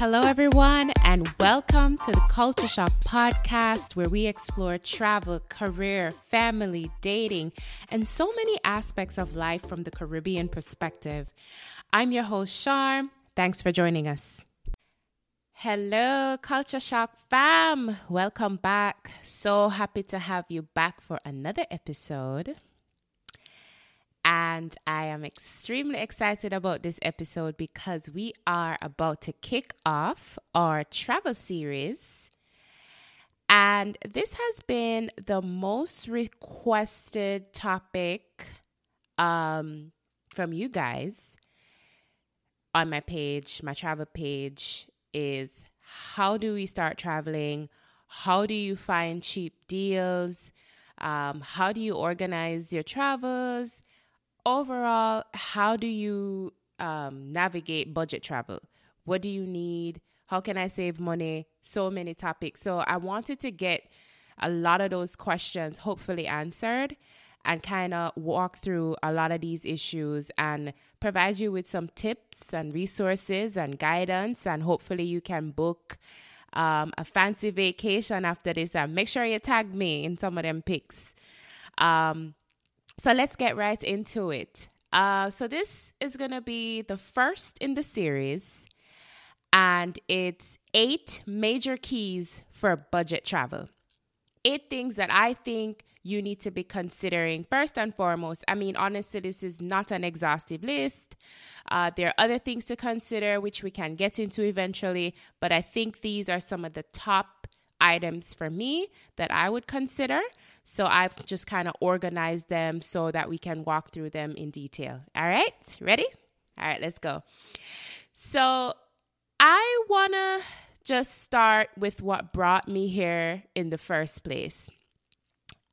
Hello, everyone, and welcome to the Culture Shock podcast, where we explore travel, career, family, dating, and so many aspects of life from the Caribbean perspective. I'm your host, Charm. Thanks for joining us. Hello, Culture Shock fam. Welcome back. So happy to have you back for another episode. And I am extremely excited about this episode because we are about to kick off our travel series. And this has been the most requested topic um, from you guys on my page, my travel page, is how do we start traveling? How do you find cheap deals? Um, how do you organize your travels? Overall, how do you um, navigate budget travel? What do you need? How can I save money? So many topics. So I wanted to get a lot of those questions hopefully answered and kind of walk through a lot of these issues and provide you with some tips and resources and guidance. And hopefully, you can book um, a fancy vacation after this. And make sure you tag me in some of them pics. Um, so let's get right into it. Uh, so this is going to be the first in the series, and it's eight major keys for budget travel. Eight things that I think you need to be considering first and foremost. I mean, honestly, this is not an exhaustive list. Uh, there are other things to consider, which we can get into eventually, but I think these are some of the top items for me that I would consider. So I've just kind of organized them so that we can walk through them in detail. All right, ready? All right, let's go. So I want to just start with what brought me here in the first place.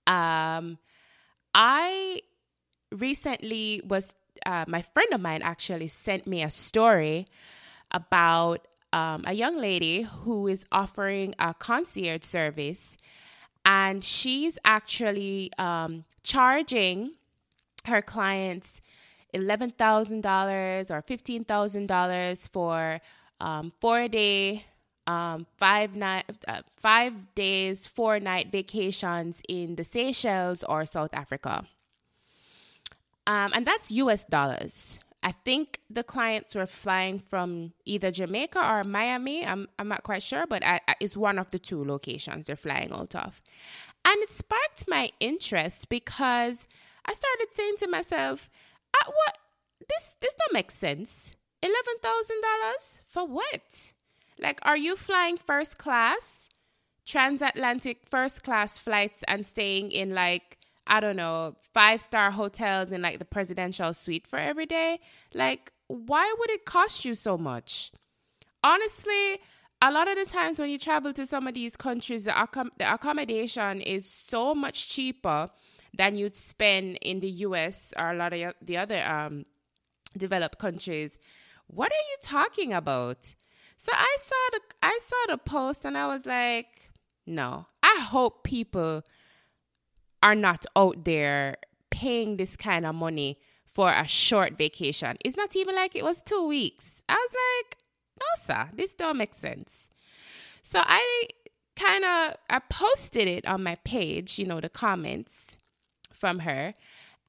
Um, I recently was, uh, my friend of mine actually sent me a story about um, a young lady who is offering a concierge service and she's actually um, charging her clients $11,000 or $15,000 for um, four day, um, five night, uh, five days, four night vacations in the Seychelles or South Africa. Um, and that's US dollars. I think the clients were flying from either Jamaica or Miami. I'm, I'm not quite sure, but I, I, it's one of the two locations they're flying out of. And it sparked my interest because I started saying to myself, uh, what this this don't make sense. Eleven thousand dollars for what? Like, are you flying first class, transatlantic first class flights and staying in like I don't know, five star hotels in like the presidential suite for every day. Like, why would it cost you so much? Honestly, a lot of the times when you travel to some of these countries, the, accom- the accommodation is so much cheaper than you'd spend in the US or a lot of the other um, developed countries. What are you talking about? So I saw the I saw the post and I was like, no. I hope people are not out there paying this kind of money for a short vacation. It's not even like it was two weeks. I was like, no, sir, this don't make sense. So I kind of I posted it on my page, you know, the comments from her,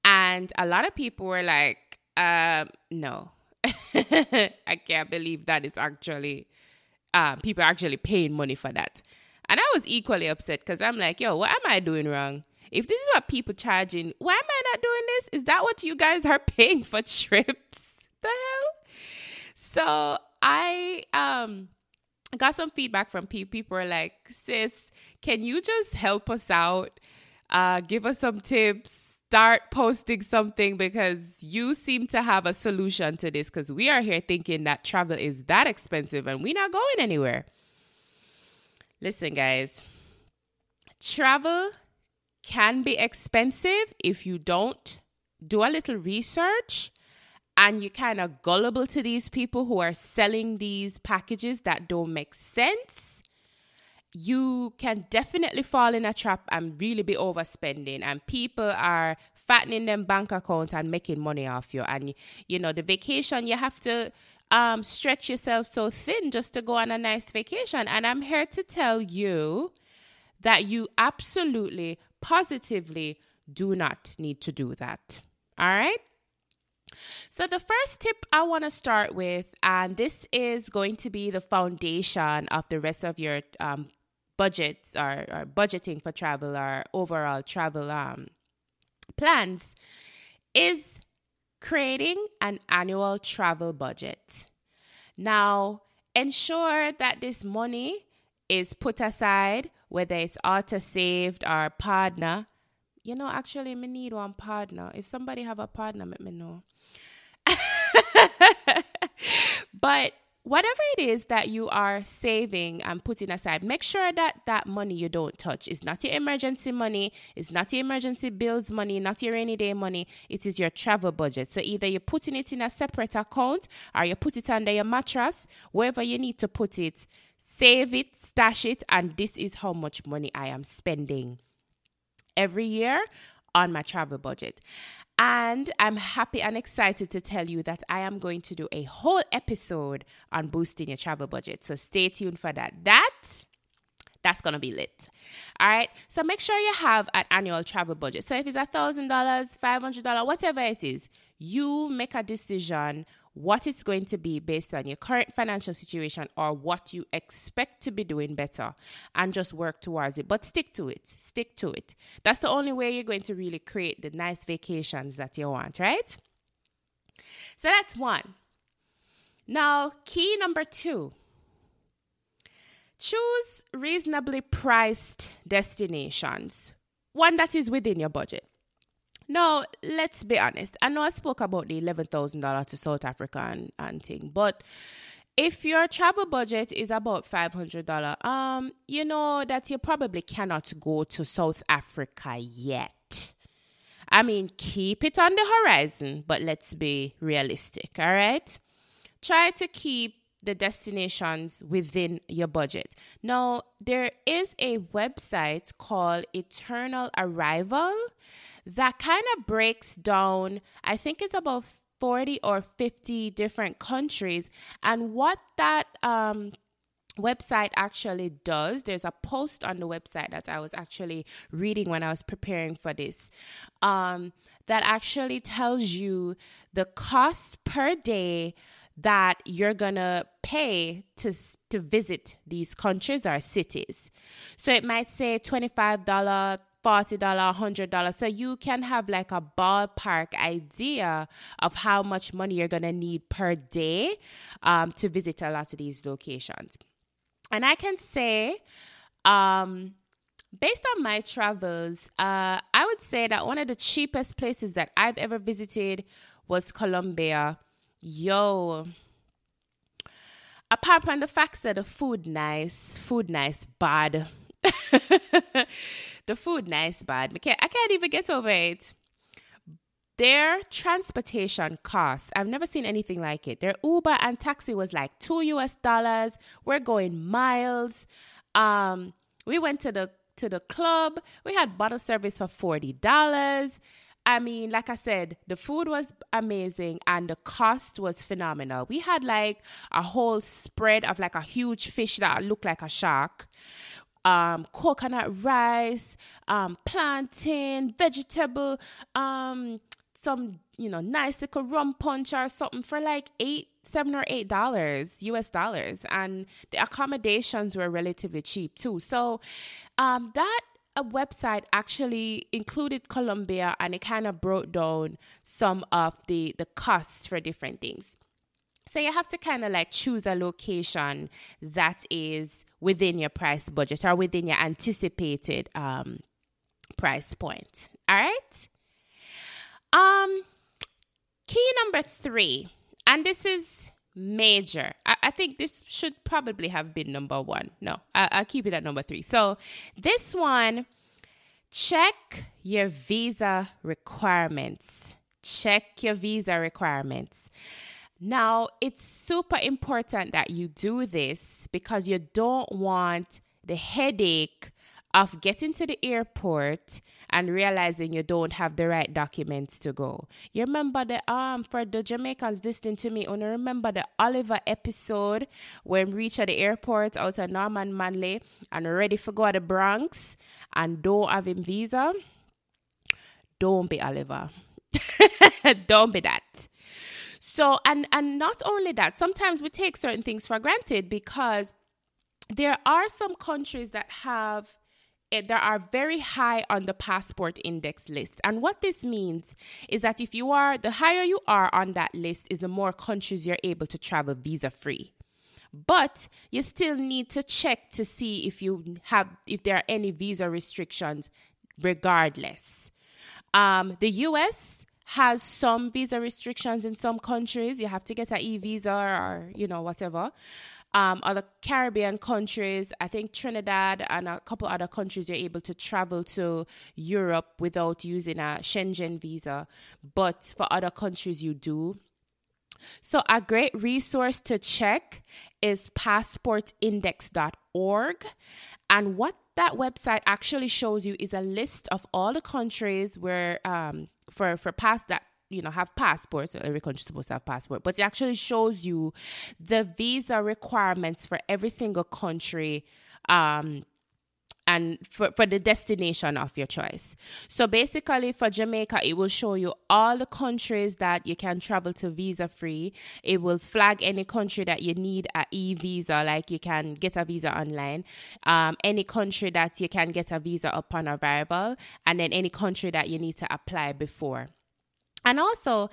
and a lot of people were like, um, no, I can't believe that is actually um, people are actually paying money for that. And I was equally upset because I'm like, yo, what am I doing wrong? If this is what people charging, why am I not doing this? Is that what you guys are paying for trips? The hell? So I um got some feedback from people. People like, sis, can you just help us out? Uh, give us some tips. Start posting something because you seem to have a solution to this because we are here thinking that travel is that expensive and we're not going anywhere. Listen, guys, travel can be expensive if you don't do a little research and you kind of gullible to these people who are selling these packages that don't make sense you can definitely fall in a trap and really be overspending and people are fattening them bank accounts and making money off you and you know the vacation you have to um, stretch yourself so thin just to go on a nice vacation. And I'm here to tell you that you absolutely, positively do not need to do that. All right? So, the first tip I want to start with, and this is going to be the foundation of the rest of your um, budgets or, or, budgeting for travel or overall travel um, plans, is creating an annual travel budget. Now, ensure that this money is put aside, whether it's auto saved or partner. You know, actually, me need one partner. If somebody have a partner, let me know. but whatever it is that you are saving and putting aside, make sure that that money you don't touch is not your emergency money, it's not your emergency bills money, not your rainy day money. It is your travel budget. So either you're putting it in a separate account or you put it under your mattress, wherever you need to put it. Save it, stash it, and this is how much money I am spending every year on my travel budget. And I'm happy and excited to tell you that I am going to do a whole episode on boosting your travel budget. So stay tuned for that. That that's gonna be lit. All right. So make sure you have an annual travel budget. So if it's a thousand dollars, five hundred dollars, whatever it is, you make a decision what it's going to be based on your current financial situation or what you expect to be doing better and just work towards it. But stick to it. Stick to it. That's the only way you're going to really create the nice vacations that you want, right? So that's one. Now, key number two choose reasonably priced destinations, one that is within your budget. Now, let's be honest. I know I spoke about the $11,000 to South Africa and, and thing, but if your travel budget is about $500, um, you know that you probably cannot go to South Africa yet. I mean, keep it on the horizon, but let's be realistic, all right? Try to keep the destinations within your budget. Now, there is a website called Eternal Arrival that kind of breaks down, I think it's about 40 or 50 different countries. And what that um, website actually does, there's a post on the website that I was actually reading when I was preparing for this um, that actually tells you the cost per day that you're gonna pay to to visit these countries or cities. So it might say twenty five dollar, $40, $100. So you can have like a ballpark idea of how much money you're going to need per day um, to visit a lot of these locations. And I can say, um, based on my travels, uh, I would say that one of the cheapest places that I've ever visited was Colombia. Yo, apart from the fact that the food nice, food nice, bad. the food nice, bad. I can't, I can't even get over it. Their transportation costs, I've never seen anything like it. Their Uber and taxi was like two US dollars. We're going miles. Um, we went to the to the club. We had bottle service for forty dollars. I mean, like I said, the food was amazing and the cost was phenomenal. We had like a whole spread of like a huge fish that looked like a shark um, coconut rice, um, plantain, vegetable, um, some you know nice little rum punch or something for like eight, seven or eight dollars U.S. dollars, and the accommodations were relatively cheap too. So um, that a website actually included Colombia, and it kind of broke down some of the the costs for different things. So you have to kind of like choose a location that is within your price budget or within your anticipated um, price point. All right. Um, key number three, and this is major. I, I think this should probably have been number one. No, I, I'll keep it at number three. So this one, check your visa requirements. Check your visa requirements. Now, it's super important that you do this because you don't want the headache of getting to the airport and realizing you don't have the right documents to go. You remember the um for the Jamaicans listening to me, only remember the Oliver episode when reach at the airport out of Norman Manley and ready for go to the Bronx and don't have him visa. Don't be Oliver. don't be that. So and and not only that, sometimes we take certain things for granted because there are some countries that have it, there are very high on the passport index list. And what this means is that if you are, the higher you are on that list, is the more countries you're able to travel visa free. But you still need to check to see if you have, if there are any visa restrictions, regardless. Um, the US has some visa restrictions in some countries. You have to get an e visa or, you know, whatever um, other Caribbean countries. I think Trinidad and a couple other countries you're able to travel to Europe without using a Schengen visa, but for other countries you do. So, a great resource to check is passportindex.org. And what that website actually shows you is a list of all the countries where, um, for, for past that you know have passports. Every country supposed to have passport but it actually shows you the visa requirements for every single country um and for, for the destination of your choice. So basically, for Jamaica, it will show you all the countries that you can travel to visa free. It will flag any country that you need a e visa, like you can get a visa online, um, any country that you can get a visa upon arrival, and then any country that you need to apply before. And also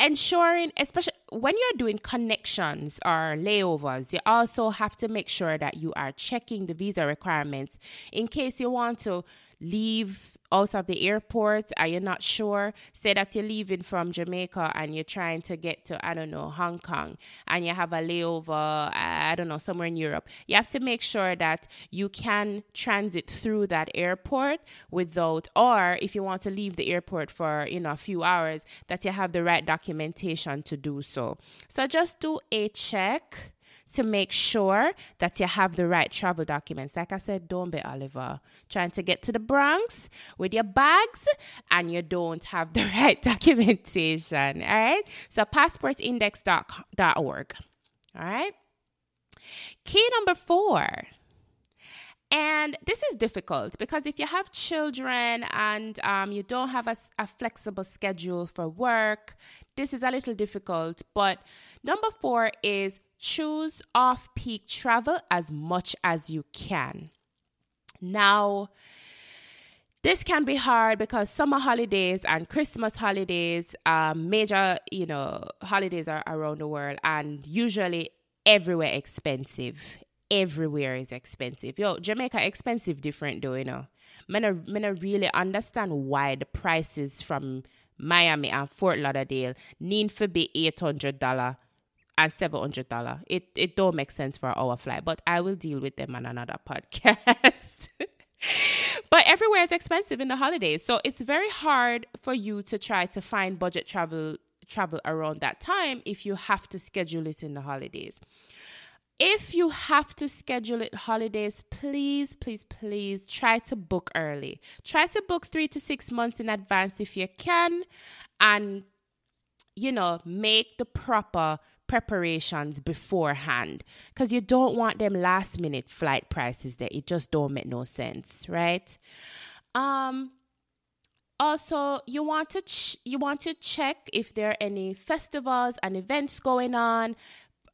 ensuring, especially when you're doing connections or layovers, you also have to make sure that you are checking the visa requirements in case you want to leave out of the airport. Are you not sure? Say that you're leaving from jamaica and you're trying to get to i don't know hong kong and you have a layover i don't know somewhere in europe. You have to make sure that you can transit through that airport without or if you want to leave the airport for you know a few hours that you have the right documentation to do so. So just do a check to make sure that you have the right travel documents. Like I said, don't be Oliver trying to get to the Bronx with your bags and you don't have the right documentation. All right. So passportindex.org. All right. Key number four. And this is difficult because if you have children and um, you don't have a, a flexible schedule for work, this is a little difficult. But number four is choose off peak travel as much as you can. Now, this can be hard because summer holidays and Christmas holidays, um, major, you know, holidays are around the world and usually everywhere expensive. Everywhere is expensive. Yo, Jamaica expensive different though, you know. Men men really understand why the prices from Miami and Fort Lauderdale need to be $800 and seven hundred dollar. It it don't make sense for our flight, but I will deal with them on another podcast. but everywhere is expensive in the holidays, so it's very hard for you to try to find budget travel travel around that time if you have to schedule it in the holidays. If you have to schedule it holidays, please, please, please try to book early. Try to book three to six months in advance if you can, and you know, make the proper preparations beforehand because you don't want them last minute flight prices that it just don't make no sense, right? Um also you want to ch- you want to check if there are any festivals and events going on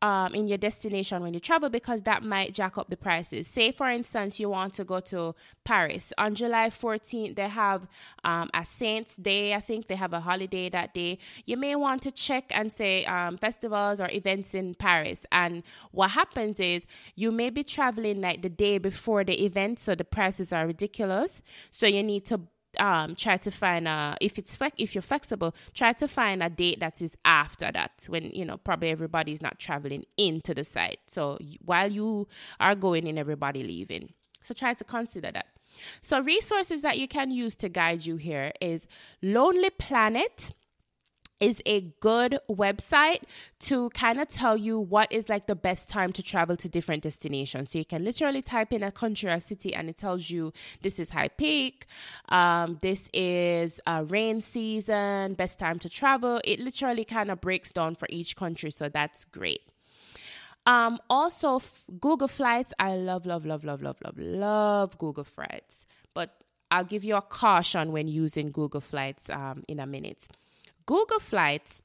um, in your destination when you travel because that might jack up the prices. Say, for instance, you want to go to Paris on July 14th, they have um, a Saints Day. I think they have a holiday that day. You may want to check and say um, festivals or events in Paris. And what happens is you may be traveling like the day before the event, so the prices are ridiculous. So you need to um, try to find a if it's if you're flexible, try to find a date that is after that when you know probably everybody's not traveling into the site. So while you are going in, everybody leaving. So try to consider that. So resources that you can use to guide you here is Lonely Planet is a good website to kind of tell you what is like the best time to travel to different destinations. So you can literally type in a country or city and it tells you this is high peak, um, this is a rain season, best time to travel. It literally kind of breaks down for each country. So that's great. Um, also, f- Google Flights. I love, love, love, love, love, love, love Google Flights. But I'll give you a caution when using Google Flights um, in a minute. Google Flights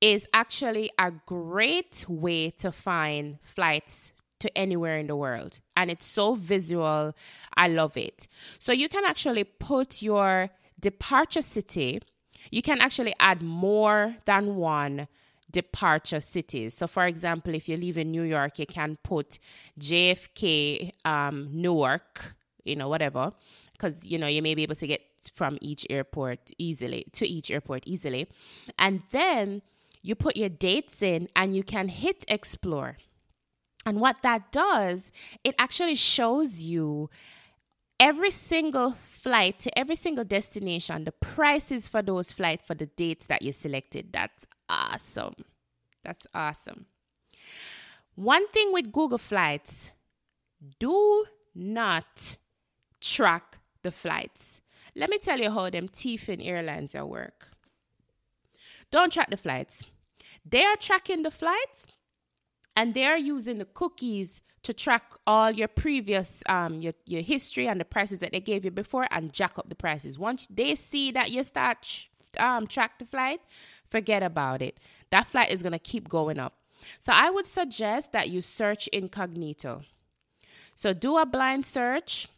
is actually a great way to find flights to anywhere in the world. And it's so visual. I love it. So you can actually put your departure city, you can actually add more than one departure cities. So, for example, if you live in New York, you can put JFK, um, Newark, you know, whatever, because you know you may be able to get from each airport easily to each airport easily. And then you put your dates in and you can hit explore. And what that does, it actually shows you every single flight to every single destination, the prices for those flights for the dates that you selected. That's awesome. That's awesome. One thing with Google Flights, do not track the flights. Let me tell you how them thief in airlines are work. Don't track the flights. They are tracking the flights and they are using the cookies to track all your previous um your, your history and the prices that they gave you before and jack up the prices. Once they see that you start um track the flight, forget about it. That flight is to keep going up. So I would suggest that you search incognito. So do a blind search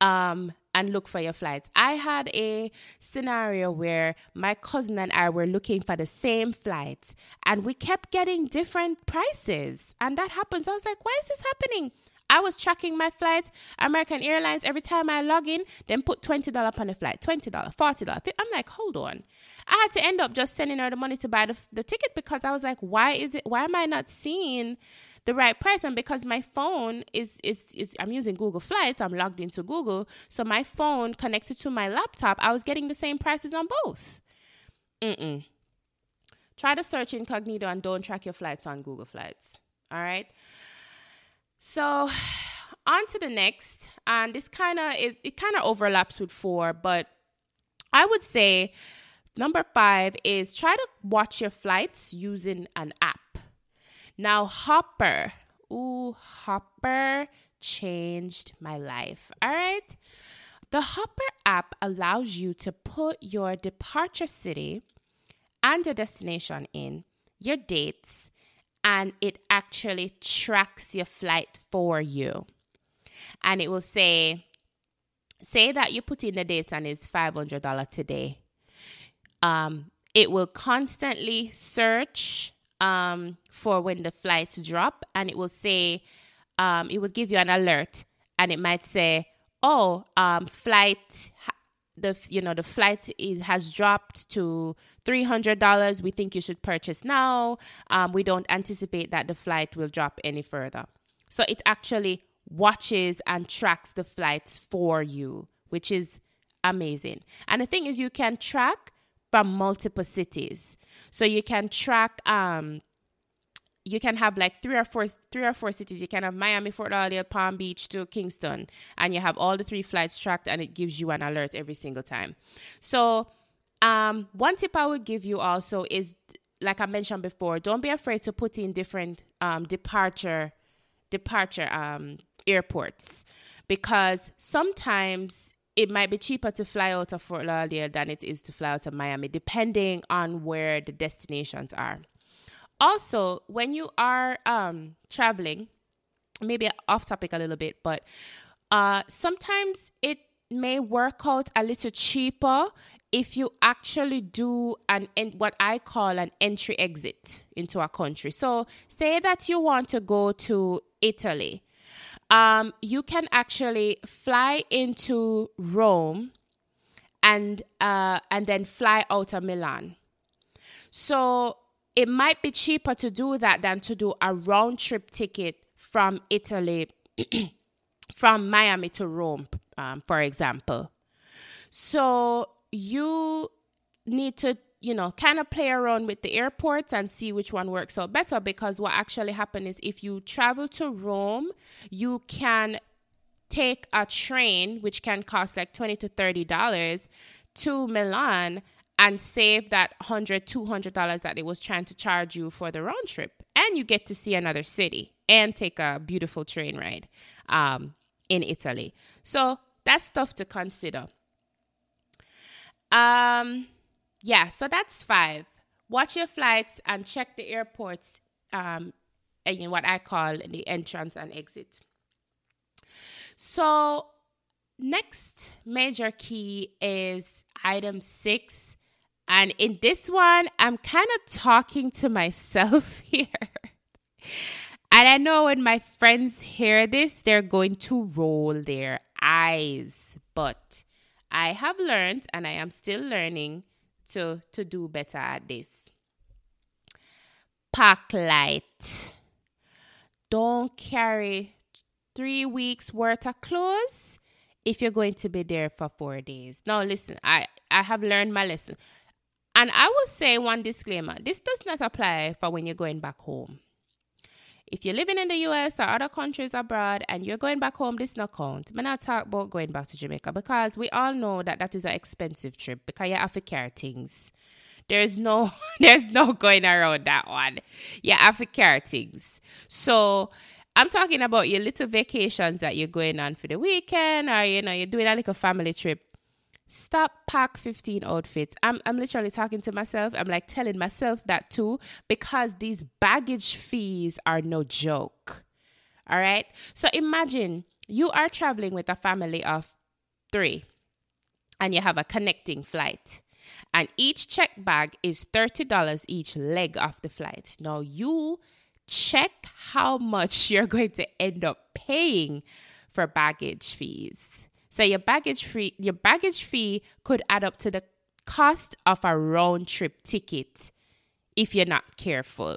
um and look for your flights. I had a scenario where my cousin and I were looking for the same flights and we kept getting different prices. And that happens. I was like, why is this happening? I was tracking my flights. American Airlines, every time I log in, then put $20 on the flight, $20, $40. I'm like, hold on. I had to end up just sending her the money to buy the, the ticket because I was like, why is it, why am I not seeing the right price and because my phone is, is is I'm using Google Flights, I'm logged into Google, so my phone connected to my laptop, I was getting the same prices on both. Mm-mm. Try to search incognito and don't track your flights on Google Flights. All right. So on to the next, and this kind of it, it kind of overlaps with four, but I would say number five is try to watch your flights using an app. Now, Hopper. Ooh, Hopper changed my life. All right. The Hopper app allows you to put your departure city and your destination in, your dates, and it actually tracks your flight for you. And it will say, say that you put in the dates and it's $500 today. Um, it will constantly search um, for when the flights drop, and it will say, um, it will give you an alert, and it might say, "Oh, um, flight." the you know the flight is, has dropped to three hundred dollars. We think you should purchase now. Um, we don't anticipate that the flight will drop any further. So it actually watches and tracks the flights for you, which is amazing. And the thing is, you can track from multiple cities. So you can track um you can have like three or four three or four cities. You can have Miami, Fort Lauderdale, Palm Beach to Kingston, and you have all the three flights tracked, and it gives you an alert every single time. So, um, one tip I would give you also is, like I mentioned before, don't be afraid to put in different um, departure departure um, airports because sometimes it might be cheaper to fly out of Fort Lauderdale than it is to fly out of Miami, depending on where the destinations are. Also, when you are um, traveling, maybe off topic a little bit, but uh, sometimes it may work out a little cheaper if you actually do an what I call an entry exit into a country. So, say that you want to go to Italy um, you can actually fly into Rome and uh, and then fly out of Milan. So it might be cheaper to do that than to do a round trip ticket from Italy, from Miami to Rome, um, for example. So you need to you know, kind of play around with the airports and see which one works out better because what actually happened is if you travel to Rome, you can take a train which can cost like 20 to 30 dollars to Milan and save that 100 200 dollars that it was trying to charge you for the round trip and you get to see another city and take a beautiful train ride um, in Italy. So that's stuff to consider. Um, yeah, so that's five. Watch your flights and check the airports um, in what I call the entrance and exit. So, next major key is item six. And in this one, I'm kind of talking to myself here. and I know when my friends hear this, they're going to roll their eyes. But I have learned, and I am still learning, to, to do better at this. Pack light. Don't carry three weeks worth of clothes if you're going to be there for four days. Now, listen, I, I have learned my lesson. And I will say one disclaimer this does not apply for when you're going back home. If you're living in the US or other countries abroad and you're going back home, this not count. I'm not talk about going back to Jamaica because we all know that that is an expensive trip because you have to carry things. There's no, there's no going around that one. You have to carry things. So I'm talking about your little vacations that you're going on for the weekend or you know you're doing a little family trip. Stop pack 15 outfits. I'm I'm literally talking to myself. I'm like telling myself that too because these baggage fees are no joke. All right? So imagine you are traveling with a family of 3 and you have a connecting flight. And each check bag is $30 each leg of the flight. Now you check how much you're going to end up paying for baggage fees. So your baggage fee your baggage fee could add up to the cost of a round trip ticket if you're not careful.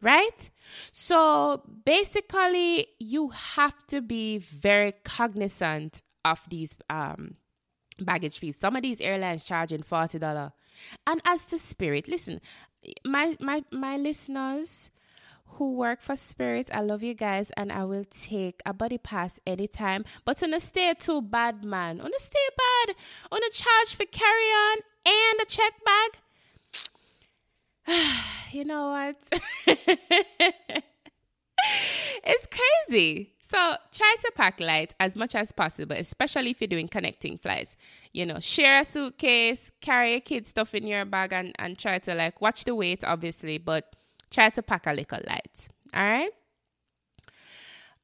Right? So basically you have to be very cognizant of these um, baggage fees. Some of these airlines charging $40. And as to Spirit, listen, my my my listeners, who work for Spirit. I love you guys, and I will take a buddy pass anytime. But on a stay too bad, man. On a stay bad. On a charge for carry on and a check bag. you know what? it's crazy. So try to pack light as much as possible, especially if you're doing connecting flights. You know, share a suitcase, carry your kids' stuff in your bag, and, and try to like watch the weight, obviously, but try to pack a little light. All right.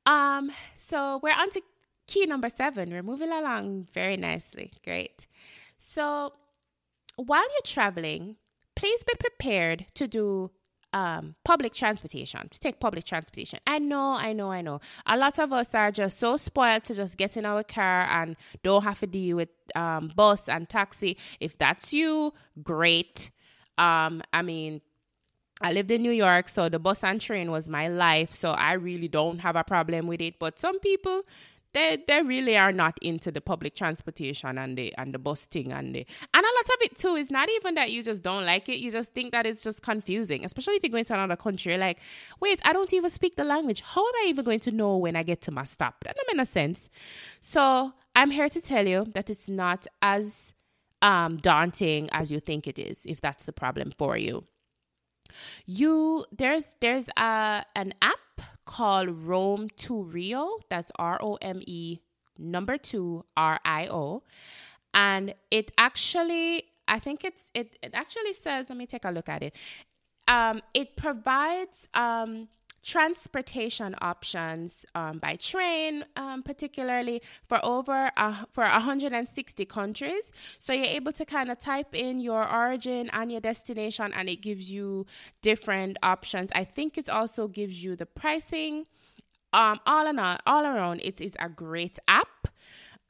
Um, so we're on to key number seven. We're moving along very nicely. Great. So while you're traveling, please be prepared to do um, public transportation, to take public transportation. I know, I know, I know. A lot of us are just so spoiled to just get in our car and don't have to deal with um, bus and taxi. If that's you, great. Um, I mean, I lived in New York, so the bus and train was my life. So I really don't have a problem with it. But some people, they they really are not into the public transportation and the and the bus thing and the and a lot of it too is not even that you just don't like it. You just think that it's just confusing, especially if you're going to another country. Like, wait, I don't even speak the language. How am I even going to know when I get to my stop? That doesn't make sense. So I'm here to tell you that it's not as um, daunting as you think it is. If that's the problem for you. You there's there's a an app called Rome to Rio. That's R O M E number two R I O, and it actually I think it's it it actually says. Let me take a look at it. Um, it provides um transportation options um, by train, um, particularly for over uh, for 160 countries. So you're able to kind of type in your origin and your destination, and it gives you different options. I think it also gives you the pricing. Um, all in all, all around, it is a great app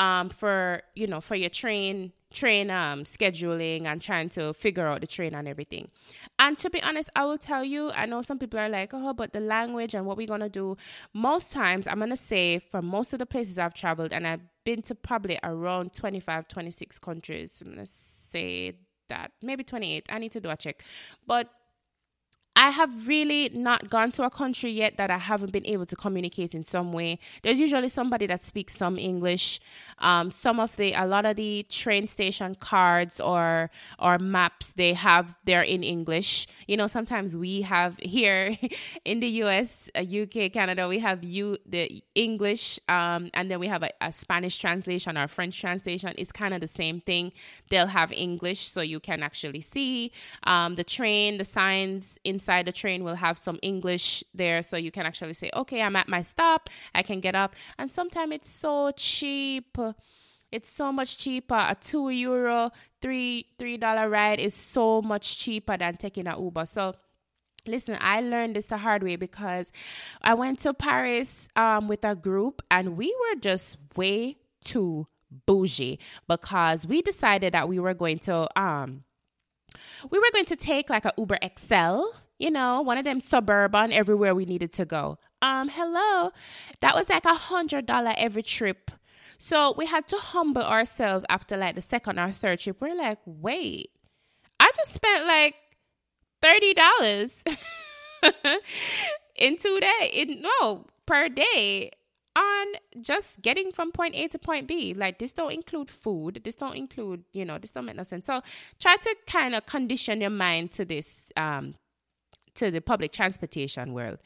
um, for you know for your train train um, scheduling and trying to figure out the train and everything. And to be honest, I will tell you, I know some people are like, oh, but the language and what we're going to do. Most times, I'm going to say for most of the places I've traveled, and I've been to probably around 25, 26 countries, I'm going to say that. Maybe 28. I need to do a check. But I have really not gone to a country yet that I haven't been able to communicate in some way. There's usually somebody that speaks some English. Um, some of the a lot of the train station cards or or maps they have they're in English. You know, sometimes we have here in the U.S., UK, uh, Canada, we have you the English, um, and then we have a, a Spanish translation or French translation. It's kind of the same thing. They'll have English, so you can actually see um, the train, the signs in the train will have some English there so you can actually say, okay, I'm at my stop, I can get up. And sometimes it's so cheap. It's so much cheaper. A two euro, three three dollar ride is so much cheaper than taking an Uber. So Listen, I learned this the hard way because I went to Paris um, with a group and we were just way too bougie because we decided that we were going to um we were going to take like a Uber XL you know, one of them suburban everywhere we needed to go. Um, hello. That was like a hundred dollar every trip. So we had to humble ourselves after like the second or third trip. We're like, wait, I just spent like thirty dollars in two days. No, per day on just getting from point A to point B. Like this don't include food. This don't include, you know, this don't make no sense. So try to kind of condition your mind to this um to the public transportation world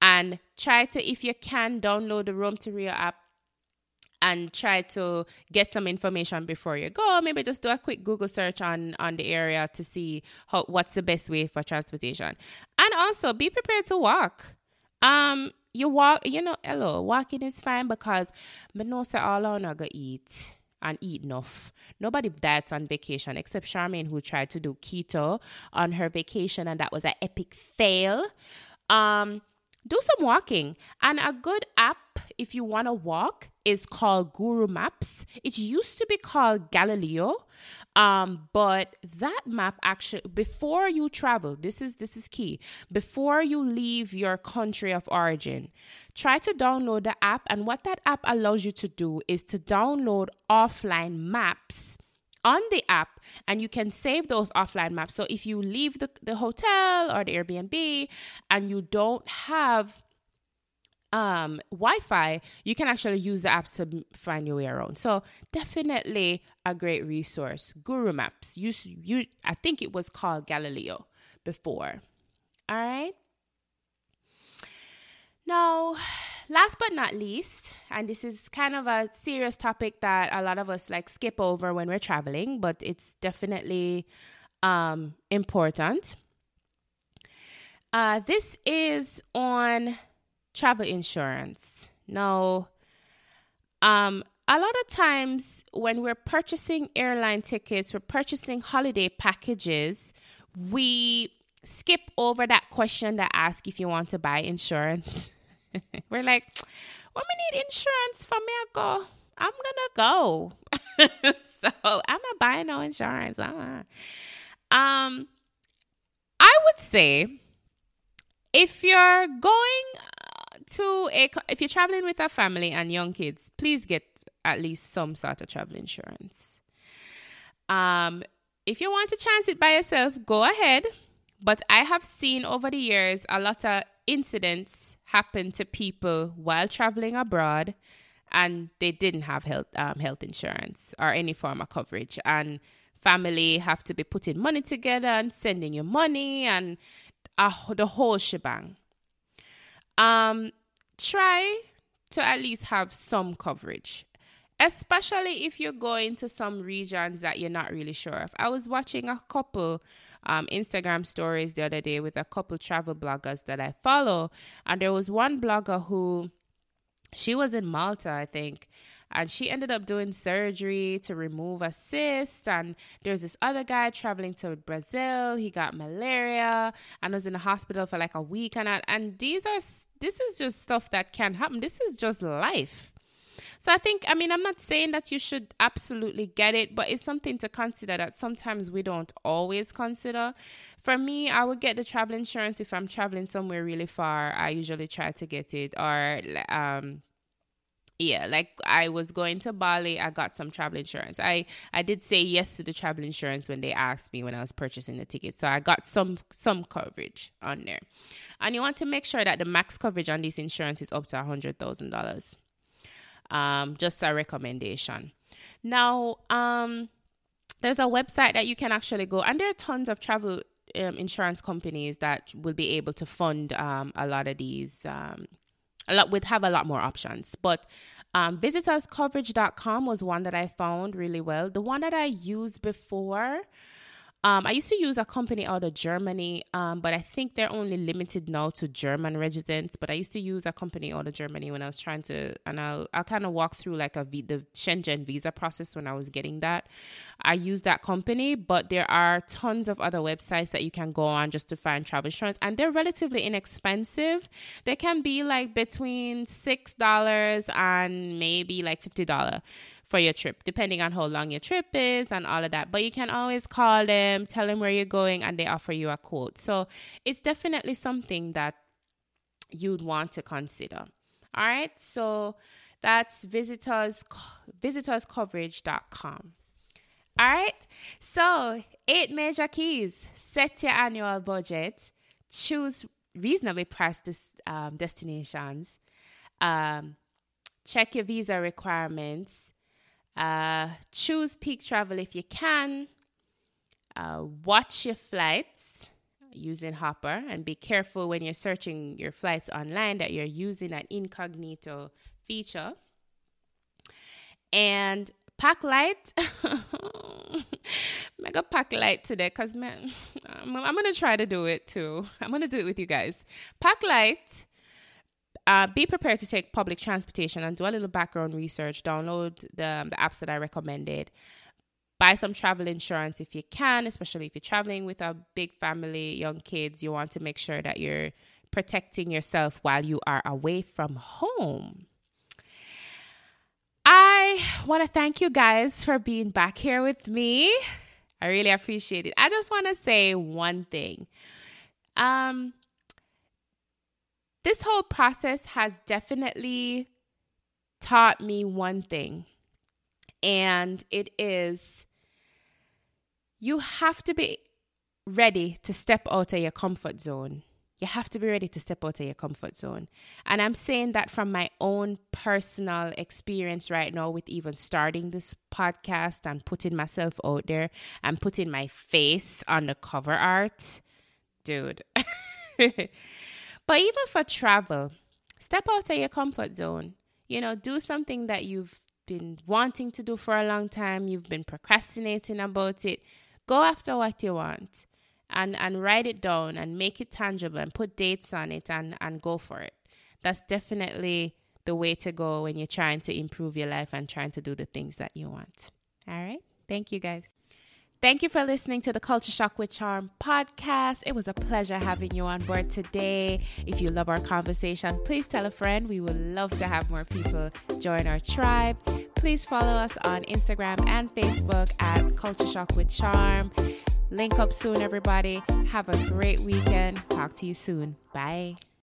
and try to, if you can, download the Rome to Rio app and try to get some information before you go. Maybe just do a quick Google search on on the area to see how what's the best way for transportation. And also be prepared to walk. Um you walk, you know, hello, walking is fine because but no say all I go eat and eat enough. Nobody diets on vacation except Charmaine, who tried to do keto on her vacation, and that was an epic fail. Um, do some walking. And a good app, if you want to walk, is called Guru Maps. It used to be called Galileo. Um, but that map actually before you travel, this is this is key. Before you leave your country of origin, try to download the app. And what that app allows you to do is to download offline maps on the app and you can save those offline maps. So if you leave the, the hotel or the Airbnb and you don't have um, Wi-Fi, you can actually use the apps to find your way around. So definitely a great resource. Guru Maps. You, you, I think it was called Galileo before. All right. Now, last but not least, and this is kind of a serious topic that a lot of us like skip over when we're traveling, but it's definitely um, important. Uh, this is on travel insurance. Now, um, a lot of times when we're purchasing airline tickets, we're purchasing holiday packages, we skip over that question that asks if you want to buy insurance. we're like, when we need insurance for go, I'm gonna go. so I'm not buying no insurance. Uh-uh. Um, I would say if you're going to a if you're traveling with a family and young kids, please get at least some sort of travel insurance. Um, if you want to chance it by yourself, go ahead. But I have seen over the years a lot of incidents happen to people while traveling abroad, and they didn't have health um, health insurance or any form of coverage, and family have to be putting money together and sending you money and uh, the whole shebang um, try to at least have some coverage, especially if you're going to some regions that you're not really sure of. I was watching a couple um, Instagram stories the other day with a couple travel bloggers that I follow, and there was one blogger who she was in Malta, I think, and she ended up doing surgery to remove a cyst. And there's this other guy traveling to Brazil. He got malaria and was in the hospital for like a week. And and these are this is just stuff that can happen. This is just life. So I think, I mean, I'm not saying that you should absolutely get it, but it's something to consider that sometimes we don't always consider. For me, I would get the travel insurance if I'm traveling somewhere really far. I usually try to get it, or um, yeah like i was going to bali i got some travel insurance i i did say yes to the travel insurance when they asked me when i was purchasing the ticket so i got some some coverage on there and you want to make sure that the max coverage on this insurance is up to a hundred thousand dollars um just a recommendation now um there's a website that you can actually go and there are tons of travel um, insurance companies that will be able to fund um, a lot of these um, a lot would have a lot more options. But um, visitorscoverage.com was one that I found really well. The one that I used before um, I used to use a company out of Germany, um, but I think they're only limited now to German residents. But I used to use a company out of Germany when I was trying to, and I'll, I'll kind of walk through like a v, the Schengen visa process when I was getting that. I use that company, but there are tons of other websites that you can go on just to find travel insurance, and they're relatively inexpensive. They can be like between six dollars and maybe like fifty dollar for your trip, depending on how long your trip is and all of that. But you can always call them, tell them where you're going, and they offer you a quote. So it's definitely something that you'd want to consider. All right. So that's visitors visitorscoverage.com. All right. So, eight major keys. Set your annual budget. Choose reasonably priced um, destinations. Um, check your visa requirements. Uh, choose peak travel if you can. Uh, watch your flights using Hopper and be careful when you're searching your flights online that you're using an incognito feature. And pack light. Mega pack light today because man, I'm, I'm gonna try to do it too. I'm gonna do it with you guys. Pack light uh, be prepared to take public transportation and do a little background research. Download the, the apps that I recommended. Buy some travel insurance if you can, especially if you're traveling with a big family, young kids. You want to make sure that you're protecting yourself while you are away from home. I want to thank you guys for being back here with me. I really appreciate it. I just want to say one thing. Um, this whole process has definitely taught me one thing, and it is you have to be ready to step out of your comfort zone. You have to be ready to step out of your comfort zone. And I'm saying that from my own personal experience right now with even starting this podcast and putting myself out there and putting my face on the cover art. Dude. But even for travel, step out of your comfort zone. You know, do something that you've been wanting to do for a long time, you've been procrastinating about it. Go after what you want and, and write it down and make it tangible and put dates on it and, and go for it. That's definitely the way to go when you're trying to improve your life and trying to do the things that you want. All right. Thank you guys. Thank you for listening to the Culture Shock with Charm podcast. It was a pleasure having you on board today. If you love our conversation, please tell a friend. We would love to have more people join our tribe. Please follow us on Instagram and Facebook at Culture Shock with Charm. Link up soon, everybody. Have a great weekend. Talk to you soon. Bye.